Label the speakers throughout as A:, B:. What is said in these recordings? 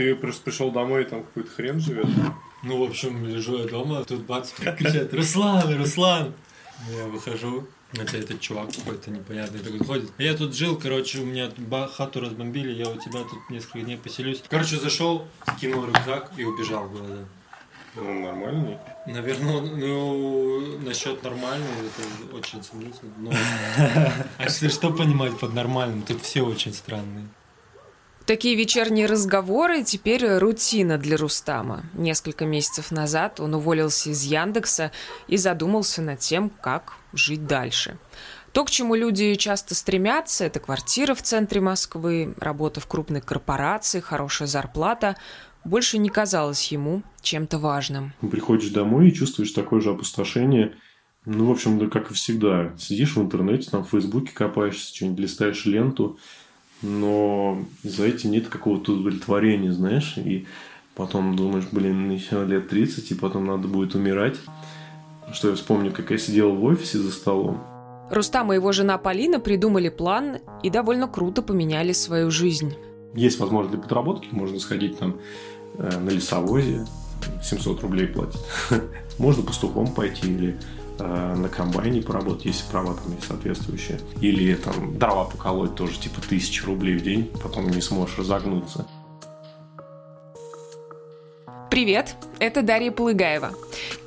A: Ты просто пришел домой, и там какой-то хрен живет?
B: Ну, в общем, лежу я дома, тут бац, кричат, Руслан, Руслан! Я выхожу, это этот чувак какой-то непонятный такой ходит. Я тут жил, короче, у меня хату разбомбили, я у тебя тут несколько дней поселюсь. Короче, зашел, скинул рюкзак и убежал было,
A: Ну, нормальный.
B: Наверное, ну, насчет нормального, это очень сомнительно. Но... А что понимать под нормальным? Тут все очень странные.
C: Такие вечерние разговоры теперь рутина для Рустама. Несколько месяцев назад он уволился из Яндекса и задумался над тем, как жить дальше. То, к чему люди часто стремятся, это квартира в центре Москвы, работа в крупной корпорации, хорошая зарплата, больше не казалось ему чем-то важным.
A: Приходишь домой и чувствуешь такое же опустошение. Ну, в общем, да, как и всегда. Сидишь в интернете, там в Фейсбуке копаешься, что-нибудь листаешь ленту – но за этим нет какого-то удовлетворения, знаешь, и потом думаешь, блин, еще лет 30, и потом надо будет умирать. Что я вспомню, как я сидел в офисе за столом.
C: Рустам и его жена Полина придумали план и довольно круто поменяли свою жизнь.
A: Есть возможность для подработки, можно сходить там э, на лесовозе, 700 рублей платить. Можно пастухом пойти или Э, на комбайне поработать, если права там есть соответствующие. Или там дрова поколоть тоже типа тысячи рублей в день, потом не сможешь разогнуться.
C: Привет, это Дарья Полыгаева.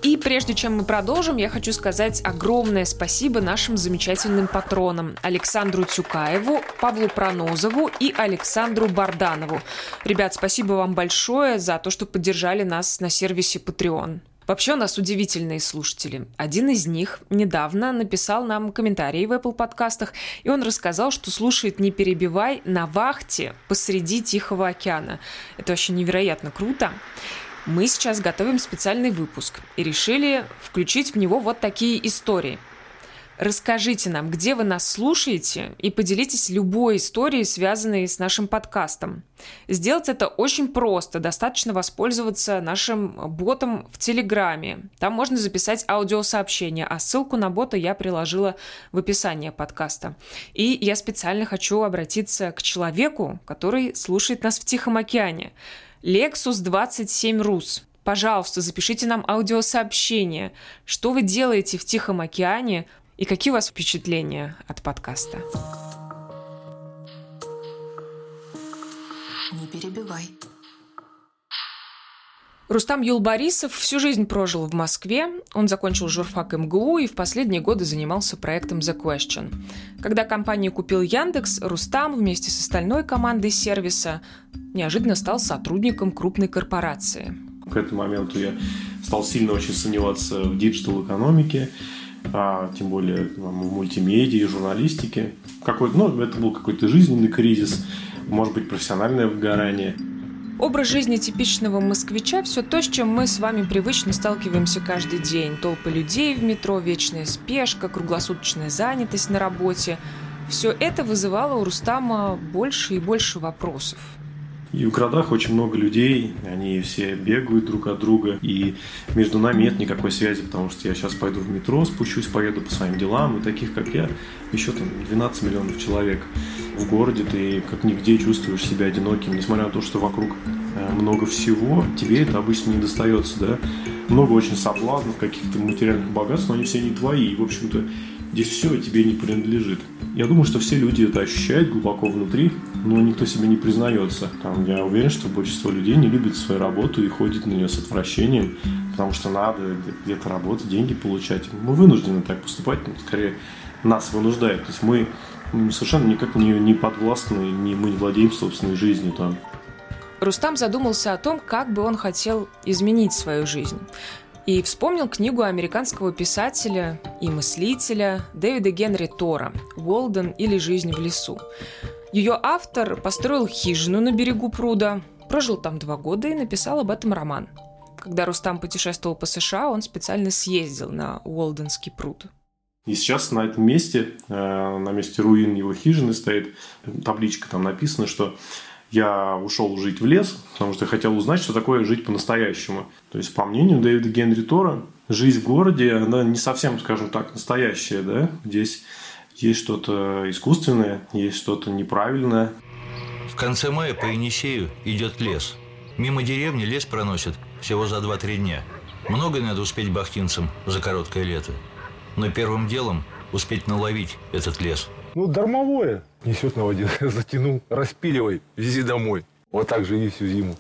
C: И прежде чем мы продолжим, я хочу сказать огромное спасибо нашим замечательным патронам Александру Тюкаеву, Павлу Пронозову и Александру Барданову. Ребят, спасибо вам большое за то, что поддержали нас на сервисе Patreon. Вообще у нас удивительные слушатели. Один из них недавно написал нам комментарий в Apple подкастах, и он рассказал, что слушает «Не перебивай» на вахте посреди Тихого океана. Это вообще невероятно круто. Мы сейчас готовим специальный выпуск и решили включить в него вот такие истории – Расскажите нам, где вы нас слушаете, и поделитесь любой историей, связанной с нашим подкастом. Сделать это очень просто. Достаточно воспользоваться нашим ботом в Телеграме. Там можно записать аудиосообщение, а ссылку на бота я приложила в описании подкаста. И я специально хочу обратиться к человеку, который слушает нас в Тихом океане. Lexus 27 Rus. Пожалуйста, запишите нам аудиосообщение. Что вы делаете в Тихом океане? И какие у вас впечатления от подкаста?
D: Не перебивай.
C: Рустам Юлбарисов всю жизнь прожил в Москве. Он закончил журфак МГУ и в последние годы занимался проектом The Question. Когда компанию купил Яндекс, Рустам вместе с остальной командой сервиса неожиданно стал сотрудником крупной корпорации.
A: К этому моменту я стал сильно очень сомневаться в диджитал-экономике а, тем более там, в мультимедии, журналистике. Какой, ну, это был какой-то жизненный кризис, может быть, профессиональное выгорание.
C: Образ жизни типичного москвича – все то, с чем мы с вами привычно сталкиваемся каждый день. Толпы людей в метро, вечная спешка, круглосуточная занятость на работе. Все это вызывало у Рустама больше и больше вопросов.
A: И в городах очень много людей, они все бегают друг от друга, и между нами нет никакой связи, потому что я сейчас пойду в метро, спущусь, поеду по своим делам, и таких, как я, еще там 12 миллионов человек в городе, ты как нигде чувствуешь себя одиноким, несмотря на то, что вокруг э, много всего, тебе это обычно не достается, да, много очень соблазнов, каких-то материальных богатств, но они все не твои, и, в общем-то, здесь все тебе не принадлежит. Я думаю, что все люди это ощущают глубоко внутри, но никто себе не признается. Там, я уверен, что большинство людей не любит свою работу и ходит на нее с отвращением, потому что надо где-то работать, деньги получать. Мы вынуждены так поступать, но скорее нас вынуждает. То есть мы совершенно никак не, не подвластны, не, мы не владеем собственной жизнью там.
C: Рустам задумался о том, как бы он хотел изменить свою жизнь и вспомнил книгу американского писателя и мыслителя Дэвида Генри Тора «Уолден или жизнь в лесу». Ее автор построил хижину на берегу пруда, прожил там два года и написал об этом роман. Когда Рустам путешествовал по США, он специально съездил на Уолденский пруд.
A: И сейчас на этом месте, э, на месте руин его хижины стоит табличка, там написано, что я ушел жить в лес, потому что хотел узнать, что такое жить по-настоящему. То есть, по мнению Дэвида Генри Тора, жизнь в городе, она не совсем, скажем так, настоящая. Да? Здесь есть что-то искусственное, есть что-то неправильное.
E: В конце мая по Енисею идет лес.
D: Мимо деревни лес проносит всего за 2-3 дня. Много надо успеть бахтинцам за короткое лето. Но первым делом успеть наловить этот лес.
E: Ну, дармовое. Несет на воде. Затянул. Распиливай. Вези домой. Вот так живи всю зиму.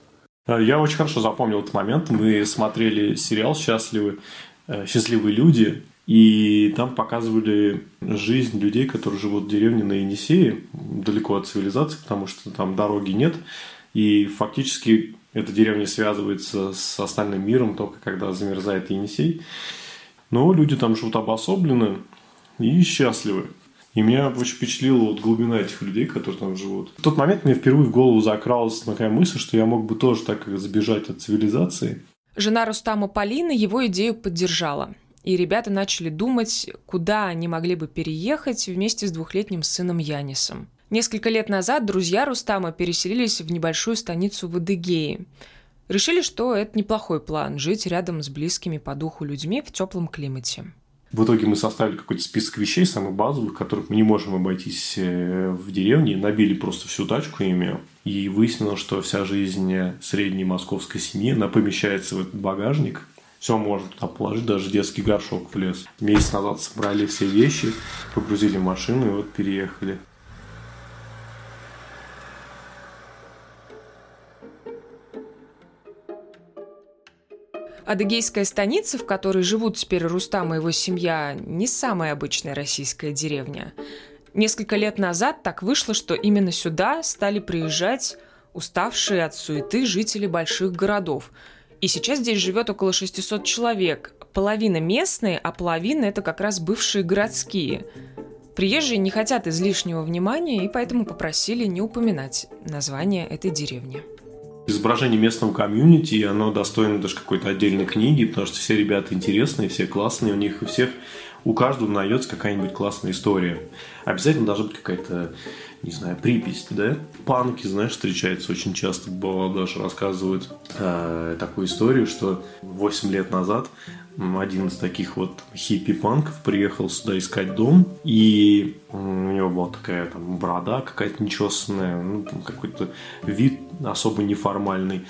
A: Э, я очень хорошо запомнил этот момент. Мы смотрели сериал «Счастливы», э, «Счастливые люди», и там показывали жизнь людей, которые живут в деревне на Енисее, далеко от цивилизации, потому что там дороги нет. И фактически эта деревня связывается с остальным миром только когда замерзает Енисей. Но люди там живут обособленно и счастливы. И меня очень впечатлила вот глубина этих людей, которые там живут. В тот момент мне впервые в голову закралась такая мысль, что я мог бы тоже так сбежать от цивилизации.
C: Жена Рустама Полина его идею поддержала. И ребята начали думать, куда они могли бы переехать вместе с двухлетним сыном Янисом. Несколько лет назад друзья Рустама переселились в небольшую станицу в Адыгее. Решили, что это неплохой план – жить рядом с близкими по духу людьми в теплом климате.
A: В итоге мы составили какой-то список вещей, самых базовых, которых мы не можем обойтись э, в деревне. Набили просто всю тачку ими. И выяснилось, что вся жизнь средней московской семьи, она помещается в этот багажник. Все можно туда положить, даже детский горшок в лес. Месяц назад собрали все вещи, погрузили в машину и вот переехали.
C: Адыгейская станица, в которой живут теперь Рустам и его семья, не самая обычная российская деревня. Несколько лет назад так вышло, что именно сюда стали приезжать уставшие от суеты жители больших городов. И сейчас здесь живет около 600 человек. Половина местные, а половина это как раз бывшие городские. Приезжие не хотят излишнего внимания и поэтому попросили не упоминать название этой деревни
A: изображение местного комьюнити, и оно достойно даже какой-то отдельной книги, потому что все ребята интересные, все классные, у них у всех, у каждого найдется какая-нибудь классная история. Обязательно должна быть какая-то, не знаю, припись, да? Панки, знаешь, встречаются очень часто, бывало даже рассказывают э, такую историю, что 8 лет назад один из таких вот хиппи-панков приехал сюда искать дом, и у него была такая там борода какая-то нечесанная, ну, какой-то вид особо неформальный.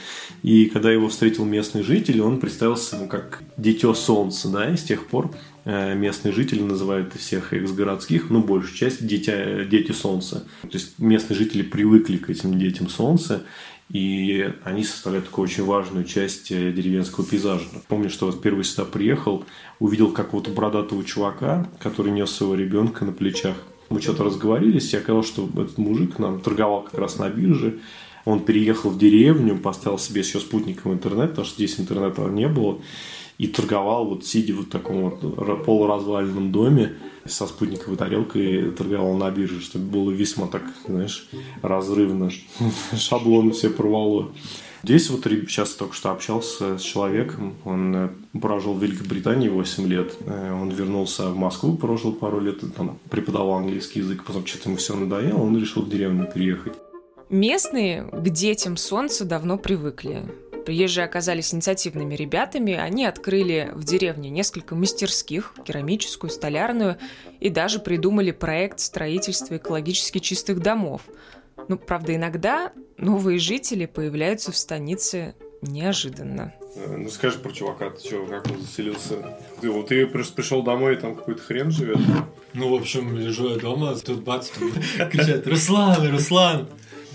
A: И когда его встретил местный житель, он представился ему как дитё солнца, да, и с тех пор э, местные жители называют всех экс-городских, ну, большую часть, дитя, дети солнца. То есть местные жители привыкли к этим детям солнца, и они составляют такую очень важную часть э, деревенского пейзажа. Помню, что вот первый сюда приехал, увидел какого-то бородатого чувака, который нес своего ребенка на плечах. Мы что-то разговорились, и оказалось, что этот мужик нам торговал как раз на бирже. Он переехал в деревню, поставил себе еще спутниковый интернет, потому что здесь интернета не было, и торговал, вот сидя вот в таком вот полуразваленном доме, со спутниковой тарелкой торговал на бирже, что было весьма так, знаешь, разрывно. Шаблоны все порвало. Здесь вот сейчас только что общался с человеком, он э, прожил в Великобритании 8 лет, э, он вернулся в Москву, прожил пару лет, там преподавал английский язык, потом что-то ему все надоело, он решил в деревню переехать.
C: Местные к детям солнца давно привыкли. Приезжие оказались инициативными ребятами, они открыли в деревне несколько мастерских, керамическую, столярную, и даже придумали проект строительства экологически чистых домов. Ну, правда, иногда новые жители появляются в станице неожиданно.
A: Э, ну скажи про чувака, ты что, как он заселился? Ты, вот ты пришел домой, и там какой-то хрен живет?
B: Ну, в общем, лежу я дома, тут бац, кричат, Руслан, Руслан!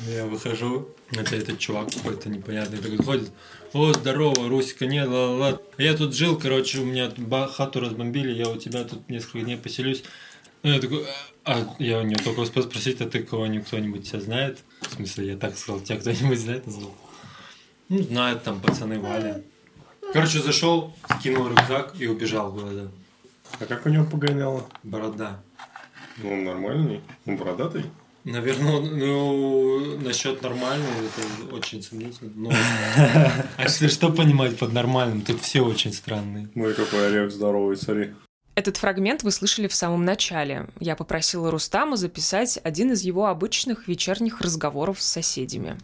B: Я выхожу, это этот чувак какой-то непонятный такой ходит. О, здорово, Русика, нет, ла ла Я тут жил, короче, у меня хату разбомбили, я у тебя тут несколько дней поселюсь. Ну, я такой, а я у него только успел спросить, а ты кого-нибудь кто-нибудь тебя знает? В смысле, я так сказал, тебя кто-нибудь знает? Назвал. Ну, знает там пацаны Валя. Короче, зашел, скинул рюкзак и убежал куда-то.
A: А как у него погоняло?
B: Борода.
A: Ну, он нормальный, он бородатый.
B: Наверное, ну, насчет нормального, это очень сомнительно. Но... А что понимать под нормальным? Тут все очень странные.
A: Ну и какой Олег здоровый, цари.
C: Этот фрагмент вы слышали в самом начале. Я попросила Рустама записать один из его обычных вечерних разговоров с соседями.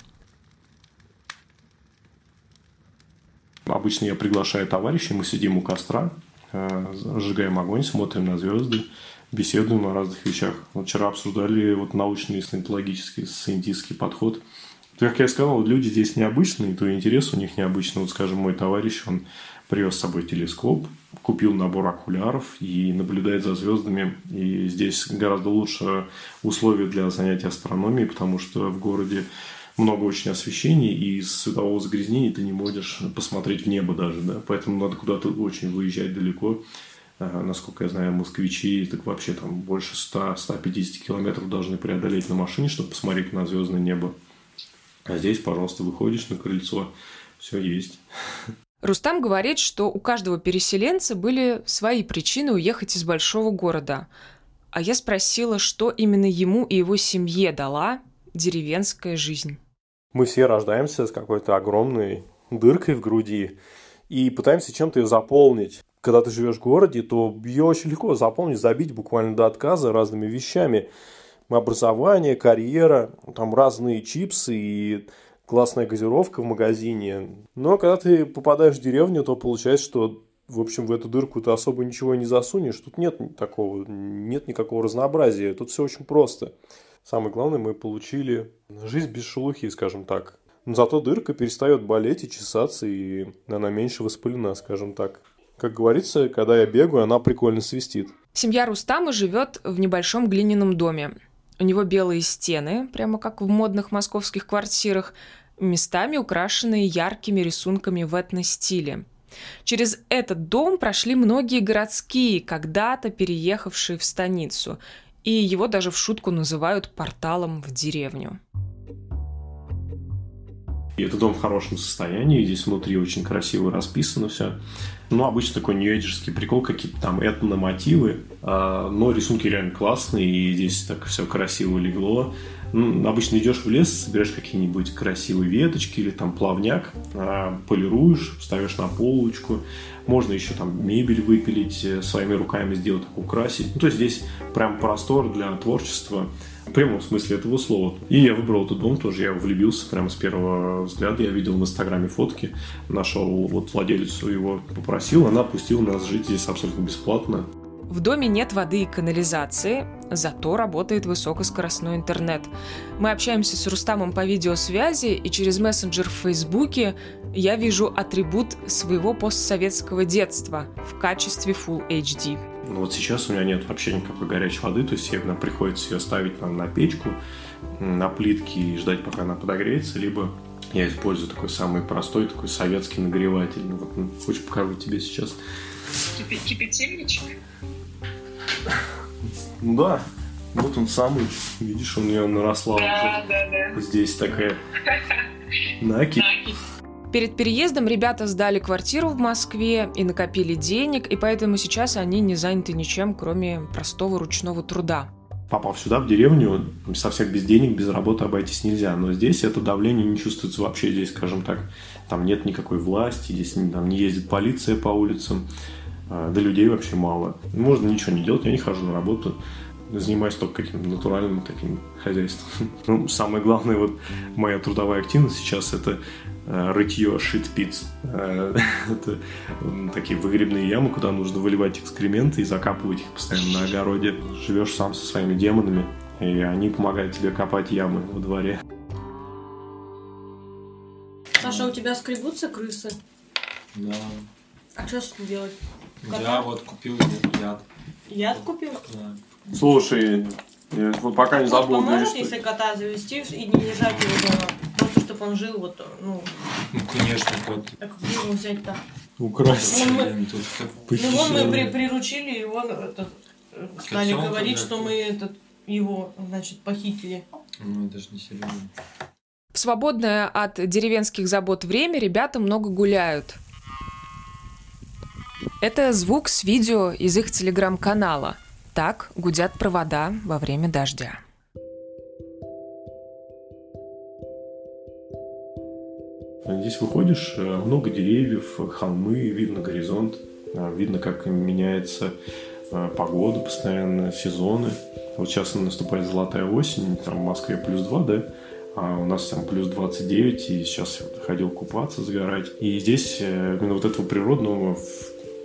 A: Обычно я приглашаю товарищей, мы сидим у костра, э, сжигаем огонь, смотрим на звезды, беседуем о разных вещах. Вот вчера обсуждали вот научный, саентологический, сcientистский подход Как я сказал, люди здесь необычные, то интерес у них необычный. Вот, скажем, мой товарищ, он привез с собой телескоп, купил набор окуляров и наблюдает за звездами. И здесь гораздо лучше условия для занятия астрономией, потому что в городе много очень освещений, и из светового загрязнения ты не можешь посмотреть в небо даже, да, поэтому надо куда-то очень выезжать далеко. Насколько я знаю, москвичи так вообще там больше 100-150 километров должны преодолеть на машине, чтобы посмотреть на звездное небо. А здесь, пожалуйста, выходишь на крыльцо, все есть.
C: Рустам говорит, что у каждого переселенца были свои причины уехать из большого города. А я спросила, что именно ему и его семье дала деревенская жизнь.
A: Мы все рождаемся с какой-то огромной дыркой в груди и пытаемся чем-то ее заполнить. Когда ты живешь в городе, то ее очень легко заполнить, забить буквально до отказа разными вещами образование, карьера, там разные чипсы и классная газировка в магазине. Но когда ты попадаешь в деревню, то получается, что в общем, в эту дырку ты особо ничего не засунешь. Тут нет такого, нет никакого разнообразия. Тут все очень просто. Самое главное, мы получили жизнь без шелухи, скажем так. Но зато дырка перестает болеть и чесаться, и она меньше воспалена, скажем так. Как говорится, когда я бегаю, она прикольно свистит.
C: Семья Рустама живет в небольшом глиняном доме. У него белые стены, прямо как в модных московских квартирах, местами украшенные яркими рисунками в этно-стиле. Через этот дом прошли многие городские, когда-то переехавшие в станицу, и его даже в шутку называют порталом в деревню.
A: И это дом в хорошем состоянии, здесь внутри очень красиво расписано все. Ну, обычно такой нью прикол, какие-то там этно-мотивы, а, но рисунки реально классные, и здесь так все красиво легло. Ну, обычно идешь в лес, собираешь какие-нибудь красивые веточки или там плавняк, а, полируешь, ставишь на полочку. Можно еще там мебель выпилить, э, своими руками сделать, украсить. Ну, то есть здесь прям простор для творчества в прямом смысле этого слова. И я выбрал этот дом тоже, я влюбился прямо с первого взгляда. Я видел в Инстаграме фотки, нашел вот владелицу его, попросил, она пустила нас жить здесь абсолютно бесплатно.
C: В доме нет воды и канализации, зато работает высокоскоростной интернет. Мы общаемся с Рустамом по видеосвязи, и через мессенджер в Фейсбуке я вижу атрибут своего постсоветского детства в качестве Full HD.
A: Но вот сейчас у меня нет вообще никакой горячей воды, то есть мне приходится ее ставить на, на печку, на плитки и ждать, пока она подогреется, либо я использую такой самый простой, такой советский нагреватель. Ну, вот, ну, хочешь покажу тебе сейчас?
F: Кипятильничек?
A: Ну да, вот он самый, видишь, у нее наросла
F: да, уже. Да, да.
A: Здесь такая наки.
C: Перед переездом ребята сдали квартиру в Москве и накопили денег, и поэтому сейчас они не заняты ничем, кроме простого ручного труда.
A: Попав сюда, в деревню, совсем без денег, без работы обойтись нельзя. Но здесь это давление не чувствуется вообще. Здесь, скажем так, там нет никакой власти, здесь там, не ездит полиция по улицам, а, да людей вообще мало. Можно ничего не делать, я не хожу на работу занимаюсь только каким-то натуральным таким хозяйством. Ну, самое главное, вот моя трудовая активность сейчас это э, рытье шит-пиц. Э, это такие выгребные ямы, куда нужно выливать экскременты и закапывать их постоянно на огороде. Живешь сам со своими демонами, и они помогают тебе копать ямы во дворе.
F: Саша, у тебя скребутся крысы?
B: Да.
F: А что с ним делать?
B: Я вот купил яд.
F: Яд купил?
B: Да.
A: Слушай, я вот пока не забыл.
F: Поможет,
A: что-
F: если кота завести и не держать его дома? Просто, чтобы он жил вот, ну,
B: Ну, конечно, кот.
F: так где его взять-то?
A: Украсть.
F: Ну, мы-
B: тут
F: Ну, вон мы при- приручили его, этот, э, стали
B: Котенка,
F: говорить, что мы этот, его, значит, похитили.
B: Ну, это же не серьезно.
C: В свободное от деревенских забот время ребята много гуляют. Это звук с видео из их телеграм-канала. Так гудят провода во время дождя.
A: Здесь выходишь, э, много деревьев, холмы, видно горизонт, э, видно, как меняется э, погода постоянно, сезоны. Вот сейчас наступает золотая осень, там в Москве плюс 2, да? А у нас там плюс 29, и сейчас ходил купаться, загорать. И здесь именно вот этого природного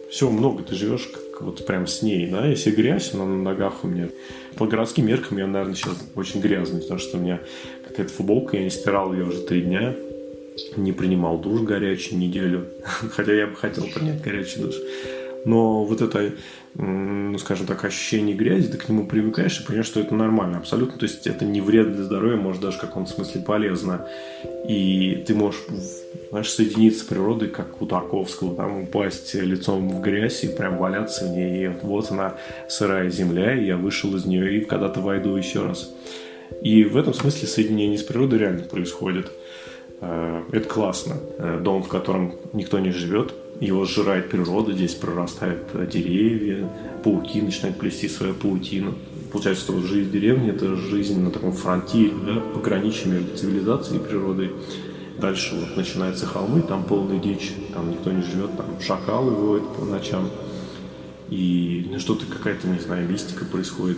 A: все много. Ты живешь как вот прям с ней, да, если грязь, она на ногах у меня. По городским меркам я, наверное, сейчас очень грязный, потому что у меня какая-то футболка, я не стирал ее уже три дня, не принимал душ горячий неделю, хотя я бы хотел принять горячий душ. Но вот это, ну, скажем так, ощущение грязи, ты к нему привыкаешь и понимаешь, что это нормально абсолютно. То есть это не вредно для здоровья, может даже в каком-то смысле полезно. И ты можешь, знаешь, соединиться с природой, как у Тарковского, там упасть лицом в грязь и прям валяться в ней. И вот она сырая земля, и я вышел из нее и когда-то войду еще раз. И в этом смысле соединение с природой реально происходит. Э, это классно. Э, дом, в котором никто не живет, его сжирает природа, здесь прорастают э, деревья, пауки начинают плести свою паутину. Получается, что жизнь в деревне – это жизнь на таком фронтире, да, пограничье между цивилизацией и природой. Дальше вот начинаются холмы, там полная дичь, там никто не живет, там шакалы воют по ночам. И что-то какая-то, не знаю, мистика происходит.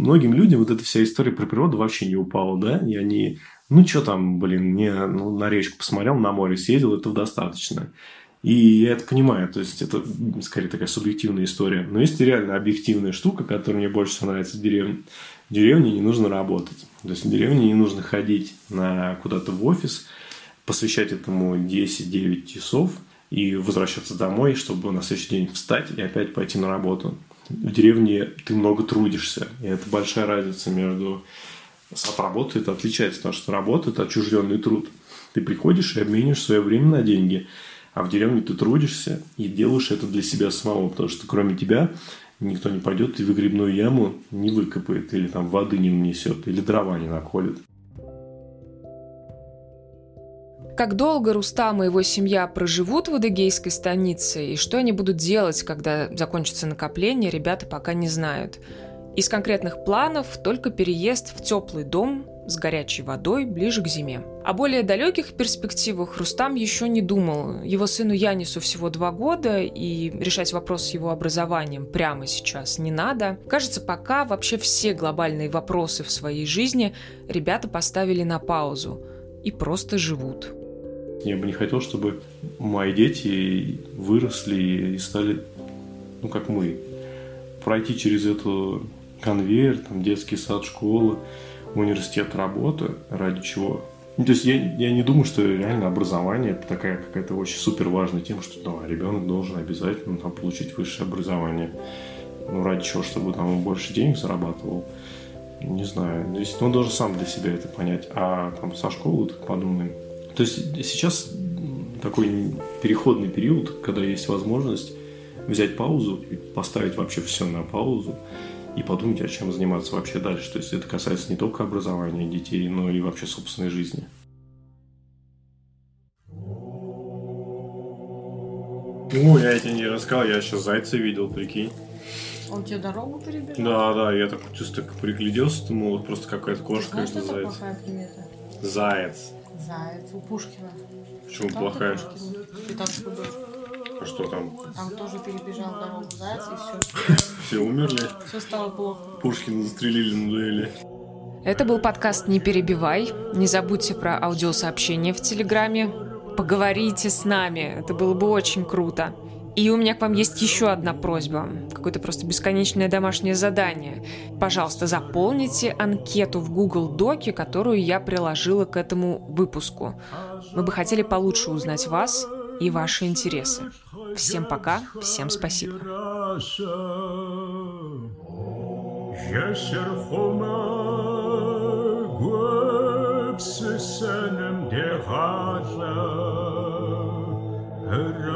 A: Многим людям вот эта вся история про природу вообще не упала, да, и они, ну, что там, блин, мне ну, на речку посмотрел, на море съездил, этого достаточно. И я это понимаю, то есть это скорее такая субъективная история. Но есть реально объективная штука, которая мне больше всего нравится в деревне. В деревне не нужно работать. То есть в деревне не нужно ходить на куда-то в офис, посвящать этому 10-9 часов и возвращаться домой, чтобы на следующий день встать и опять пойти на работу в деревне ты много трудишься. И это большая разница между от работы это отличается, потому что работа – это отчужденный труд. Ты приходишь и обмениваешь свое время на деньги, а в деревне ты трудишься и делаешь это для себя самого, потому что кроме тебя никто не пойдет и выгребную яму не выкопает, или там воды не внесет, или дрова не наколет.
C: Как долго Рустам и его семья проживут в Адыгейской станице и что они будут делать, когда закончится накопление, ребята пока не знают. Из конкретных планов только переезд в теплый дом с горячей водой ближе к зиме. О более далеких перспективах Рустам еще не думал. Его сыну Янису всего два года, и решать вопрос с его образованием прямо сейчас не надо. Кажется, пока вообще все глобальные вопросы в своей жизни ребята поставили на паузу и просто живут.
A: Я бы не хотел, чтобы мои дети выросли и стали, ну, как мы, пройти через эту конвейер, там, детский сад, школа, университет, работа, ради чего. Ну, то есть я, я не думаю, что реально образование это такая какая-то очень супер важная тема, что да, ребенок должен обязательно там, получить высшее образование. Ну, ради чего, чтобы там он больше денег зарабатывал. Не знаю. То есть он должен сам для себя это понять. А там со школы, так подумаем, то есть сейчас такой переходный период, когда есть возможность взять паузу, поставить вообще все на паузу и подумать, о чем заниматься вообще дальше. То есть это касается не только образования детей, но и вообще собственной жизни. Ну, я тебе не рассказал, я сейчас зайца видел, прикинь.
F: Он тебе дорогу перебежал?
A: Да, да, я так чувствую, как пригляделся, думал, вот просто какая-то кошка,
F: Знаешь,
A: это заяц.
F: плохая примета?
A: Заяц.
F: Заяц у Пушкина.
A: Почему
F: Там
A: плохая?
F: ты Пушкин, Питанскую дочь.
A: А что там?
F: Там тоже перебежал дорогу заяц, и все.
A: Все умерли?
F: Все стало плохо.
A: Пушкина застрелили на дуэли.
C: Это был подкаст «Не перебивай». Не забудьте про аудиосообщения в Телеграме. Поговорите с нами, это было бы очень круто. И у меня к вам есть еще одна просьба, какое-то просто бесконечное домашнее задание. Пожалуйста, заполните анкету в Google Доке, которую я приложила к этому выпуску. Мы бы хотели получше узнать вас и ваши интересы. Всем пока, всем спасибо.
G: De